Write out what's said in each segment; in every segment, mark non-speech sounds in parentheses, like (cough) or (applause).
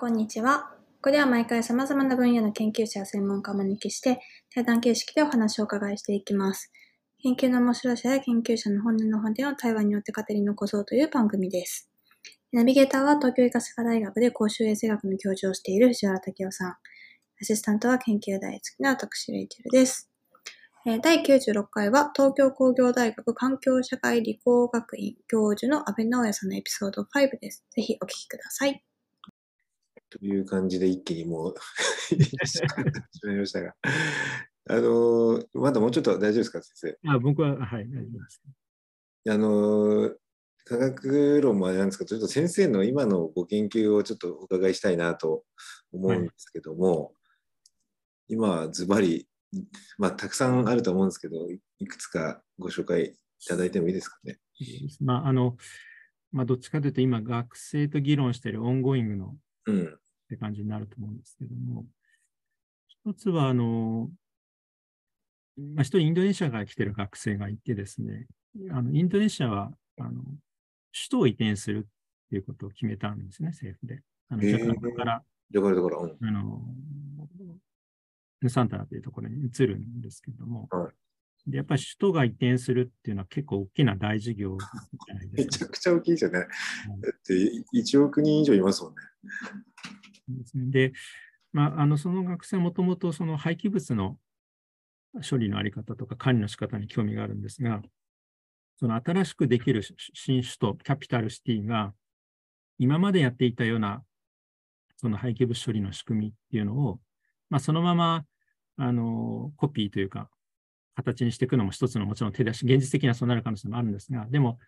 こんにちは。ここでは毎回様々な分野の研究者や専門家をお招きして、対談形式でお話をお伺いしていきます。研究の面白さや研究者の本音の本音を対話によって語り残そうという番組です。ナビゲーターは東京医科歯科大学で公衆衛生学の教授をしている藤原武雄さん。アシスタントは研究大好きな私、レイチェルです。第96回は東京工業大学環境社会理工学院教授の安倍直也さんのエピソード5です。ぜひお聞きください。という感じで一気にもう (laughs) 始まりましたが。あのまだもうちょっと大丈夫ですか、先生？あ僕は、はい、大丈夫です。あの科学論もあれなんですけど、ちょっと先生の今のご研究をちょっとお伺いしたいなと思うんですけども、はい、今、ズバリ、まあ、たくさんあると思うんですけど、いくつかご紹介いただいてもいいですかね？まあ、あの、まあ、どっちかというと、今、学生と議論している ongoing のって感じになると思うんですけども、一つは、あの、まあ、一人インドネシアから来てる学生がいてですね、あのインドネシアはあの首都を移転するっていうことを決めたんですね、政府で。あのジャカルタから、ジャカルタから、うん、あのヌサンタラというところに移るんですけども、はい、でやっぱり首都が移転するっていうのは結構大きな大事業じゃないですか。(laughs) めちゃくちゃ大きいですよね。だって1億人以上いますもんね。で、まあ、あのその学生はもともとその廃棄物の処理のあり方とか管理の仕方に興味があるんですが、その新しくできる新首都、キャピタルシティが、今までやっていたような、その廃棄物処理の仕組みっていうのを、まあ、そのまま、あの、コピーというか、形にしていくのも一つのもちろん手出し、現実的にはそうなる可能性もあるんですが、でも、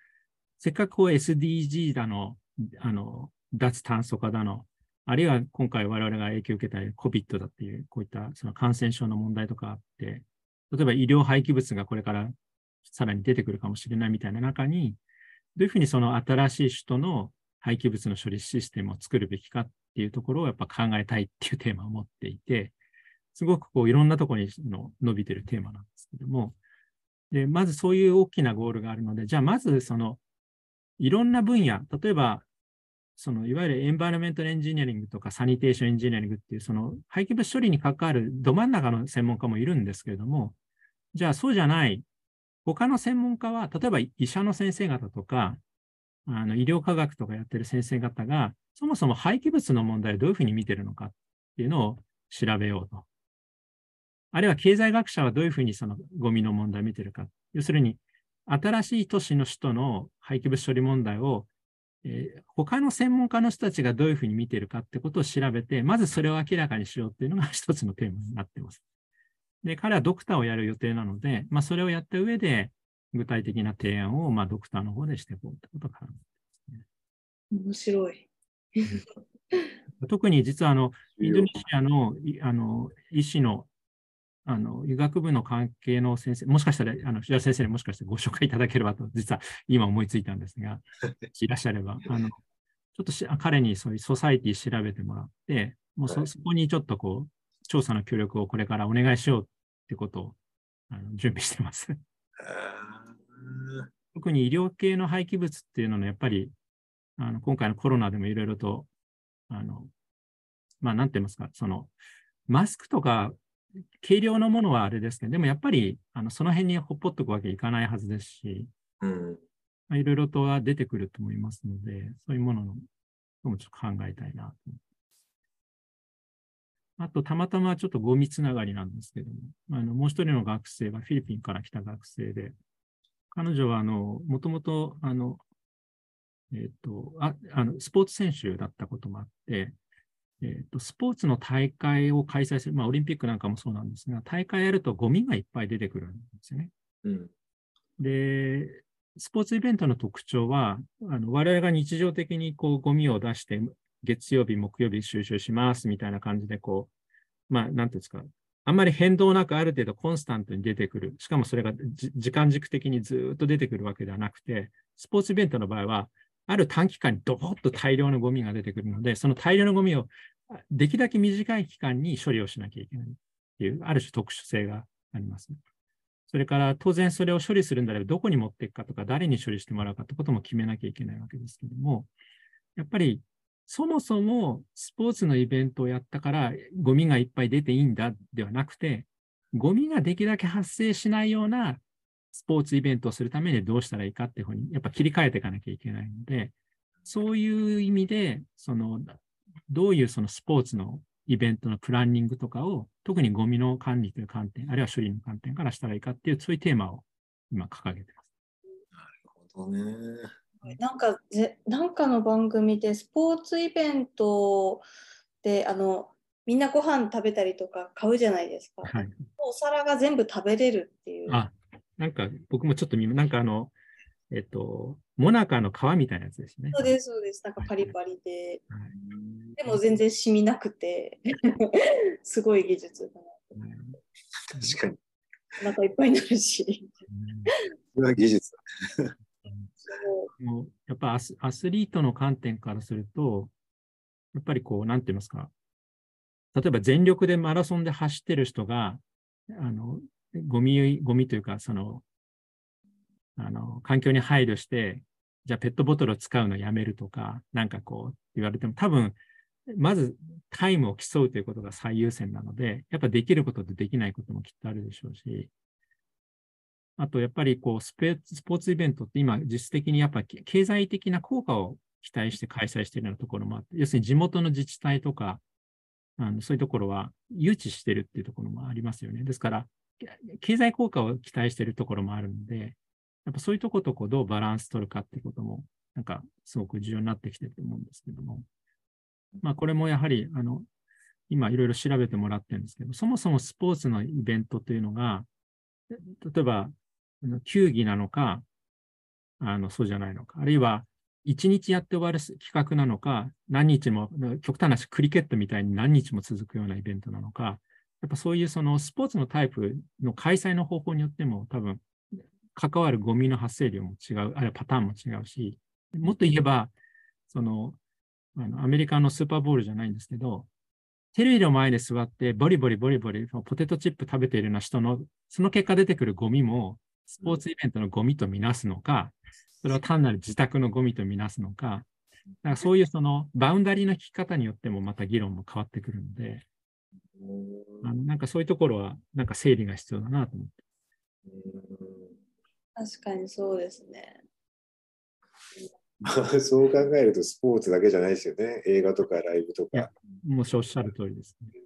せっかくこう SDG だの、あの、脱炭素化だの、あるいは今回我々が影響を受けた COVID だっていう、こういったその感染症の問題とかあって、例えば医療廃棄物がこれからさらに出てくるかもしれないみたいな中に、どういうふうにその新しい首都の廃棄物の処理システムを作るべきかっていうところをやっぱ考えたいっていうテーマを持っていて、すごくこういろんなところにの伸びてるテーマなんですけども、で、まずそういう大きなゴールがあるので、じゃあまずそのいろんな分野、例えばそのいわゆるエンバイロメントエンジニアリングとかサニテーションエンジニアリングっていうその廃棄物処理に関わるど真ん中の専門家もいるんですけれども、じゃあそうじゃない、他の専門家は、例えば医者の先生方とか、あの医療科学とかやってる先生方が、そもそも廃棄物の問題をどういうふうに見てるのかっていうのを調べようと。あるいは経済学者はどういうふうにそのゴミの問題を見てるか。要するに、新しい都市の首都の廃棄物処理問題をえー、他の専門家の人たちがどういうふうに見ているかってことを調べて、まずそれを明らかにしようっていうのが一つのテーマになっています。で、彼はドクターをやる予定なので、まあ、それをやった上で、具体的な提案を、まあ、ドクターの方でしていこうってことが考えてますね。面白い。特に実はあの、インドネシアのあの医師のあの、医学部の関係の先生、もしかしたら、あの、藤原先生にもしかしてご紹介いただければと、実は今思いついたんですが、(laughs) いらっしゃれば、あの、ちょっとし彼にそういうソサイティ調べてもらって、もうそ,、そこにちょっとこう、調査の協力をこれからお願いしようってことをあの準備してます。(laughs) 特に医療系の廃棄物っていうのは、やっぱり、あの今回のコロナでもいろいろと、あの、まあ、なんて言いますか、その、マスクとか軽量のものはあれですけど、でもやっぱりあのその辺にほっぽっとくわけいかないはずですし、いろいろとは出てくると思いますので、そういうもののもちょっと考えたいなとあと、たまたまちょっとゴミつながりなんですけども、あのもう一人の学生がフィリピンから来た学生で、彼女はあのもともとあの、えっ、ー、とああのスポーツ選手だったこともあって、えーと、スポーツの大会を開催する、まあ、オリンピックなんかもそうなんですが、大会やるとゴミがいっぱい出てくるんですよね。うん、で、スポーツイベントの特徴は、あの我々が日常的にこうゴミを出して、月曜日、木曜日収集しますみたいな感じで、こう、まあ、なんていうんですか、あんまり変動なくある程度コンスタントに出てくる。しかもそれが時間軸的にずっと出てくるわけではなくて、スポーツイベントの場合は、ある短期間にドボッと大量のゴミが出てくるので、その大量のゴミをできるだけ短い期間に処理をしなきゃいけないっていう、ある種特殊性があります。それから当然それを処理するんだればどこに持っていくかとか誰に処理してもらうかってことも決めなきゃいけないわけですけども、やっぱりそもそもスポーツのイベントをやったからゴミがいっぱい出ていいんだではなくて、ゴミができるだけ発生しないようなスポーツイベントをするためにどうしたらいいかっていうふうに、やっぱ切り替えていかなきゃいけないので、そういう意味で、その、どういうそのスポーツのイベントのプランニングとかを、特にゴミの管理という観点、あるいは処理の観点からしたらいいかっていう、そういうテーマを今掲げてます。なるほどね。なんかぜ、なんかの番組でスポーツイベントで、あの、みんなご飯食べたりとか買うじゃないですか。はい。お皿が全部食べれるっていう。あ、なんか僕もちょっと見、なんかあの、えっと、モナカの皮みたいなやつですね。そうです、そうです。なんかパリパリで。はいでも全然染みなくて、(laughs) すごい技術だな。はい確かに。お腹いっぱいになるし。それは技術だ。もうやっぱアスアスリートの観点からすると、やっぱりこう、なんて言いますか、例えば全力でマラソンで走ってる人が、あの、ゴミ、ゴミというか、その、あの、環境に配慮して、じゃあペットボトルを使うのやめるとか、なんかこう言われても、多分、まずタイムを競うということが最優先なので、やっぱできることとできないこともきっとあるでしょうし、あとやっぱりこうスペスポーツイベントって今実質的にやっぱ経済的な効果を期待して開催しているようなところもあって、要するに地元の自治体とか、あのそういうところは誘致してるっていうところもありますよね。ですから、経済効果を期待しているところもあるので、やっぱそういうとことこうどうバランス取るかってことも、なんかすごく重要になってきてると思うんですけども。まあこれもやはり、あの、今いろいろ調べてもらってるんですけど、そもそもスポーツのイベントというのが、例えば、球技なのか、あの、そうじゃないのか、あるいは、一日やって終わる企画なのか、何日も、極端な話、クリケットみたいに何日も続くようなイベントなのか、やっぱそういうそのスポーツのタイプの開催の方法によっても多分、関わるゴミの発生量も違う、あるいはパターンも違うし、もっと言えば、その、あのアメリカのスーパーボールじゃないんですけど、テレビの前で座ってボリボリボリボリポテトチップ食べているような人の、その結果出てくるゴミも、スポーツイベントのゴミとみなすのか、それは単なる自宅のゴミとみなすのか、だからそういうそのバウンダリーの聞き方によってもまた議論も変わってくるので、あのなんかそういうところはなんか整理が必要だなと思って。確かにそうですね。ま (laughs) あそう考えるとスポーツだけじゃないですよね。映画とかライブといやか。もうおっしゃる通りです、ね。うん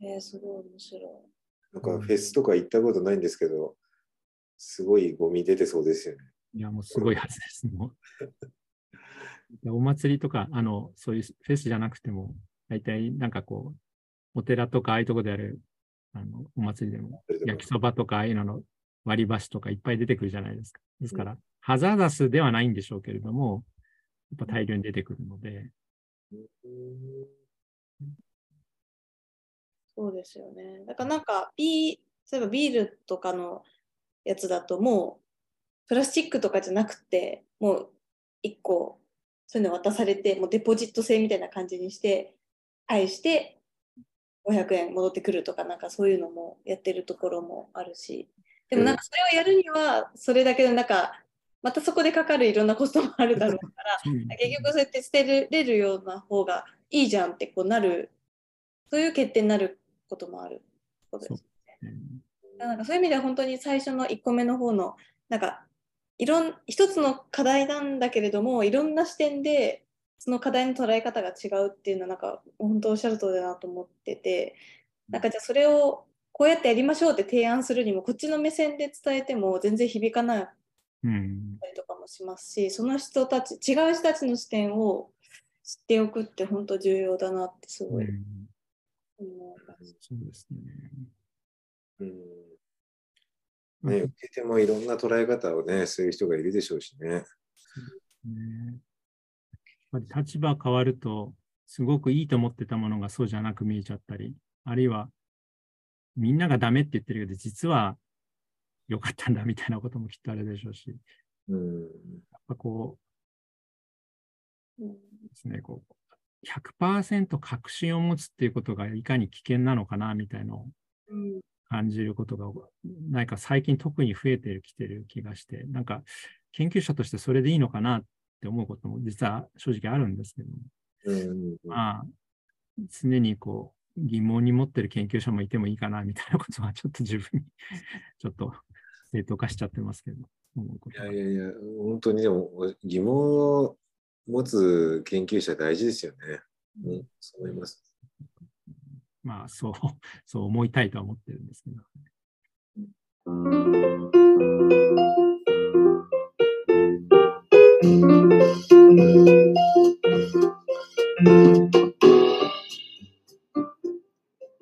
えー、すごい面白い。なんかフェスとか行ったことないんですけど、すごいゴミ出てそうですよね。いや、もうすごいはずです。もうお祭りとか、あの、そういうフェスじゃなくても、大体なんかこう、お寺とかああいうとこである、あの、お祭りでも、焼きそばとかああいうのの割り箸とかいっぱい出てくるじゃないですか。ですから、ハザーダスではないんでしょうけれども、やっぱ大量に出てくるので、そうですよね。だからなんかビー、例えばビールとかのやつだともうプラスチックとかじゃなくて、もう1個そういうの渡されて、もうデポジット制みたいな感じにして、返して500円戻ってくるとか、なんかそういうのもやってるところもあるし、でもなんかそれをやるには、それだけのなんか、またそこでかかるいろんなコストもあるだろうから、(laughs) 結局そうやって捨てれるような方がいいじゃんってこうなる、そういう決定になることもあることですね。なんかそういう意味では本当に最初の1個目の方の、なんかいろん一つの課題なんだけれども、いろんな視点でその課題の捉え方が違うっていうのは、なんか本当おっしゃる通りだなと思ってて、なんかじゃあそれをこうやってやりましょうって提案するにも、こっちの目線で伝えても全然響かないうん、たりとかもしますし、その人たち、違う人たちの視点を知っておくって本当重要だなってすごいうん思います。そうですね。うんね、受けてもいろんな捉え方をね、する人がいるでしょうしね。ねやっぱり立場変わると、すごくいいと思ってたものがそうじゃなく見えちゃったり、あるいはみんながダメって言ってるけど、実は良かったんだみたいなこともきっとあるでしょうし、うん。やっぱこうですね、こう、100%確信を持つっていうことがいかに危険なのかなみたいなのをうん感じることが、なんか最近特に増えてきてる気がして、なんか研究者としてそれでいいのかなっって思うことも実は正直あるんですけどまあ、常にこう疑問に持ってる研究者もいてもいいかなみたいなことはちょっと自分に (laughs) ちょっと正当化しちゃってますけど。いやいやいや、本当にでも疑問を持つ研究者大事ですよね。うん、そう思います。まあ、そう、(laughs) そう思いたいとは思ってるんですけど。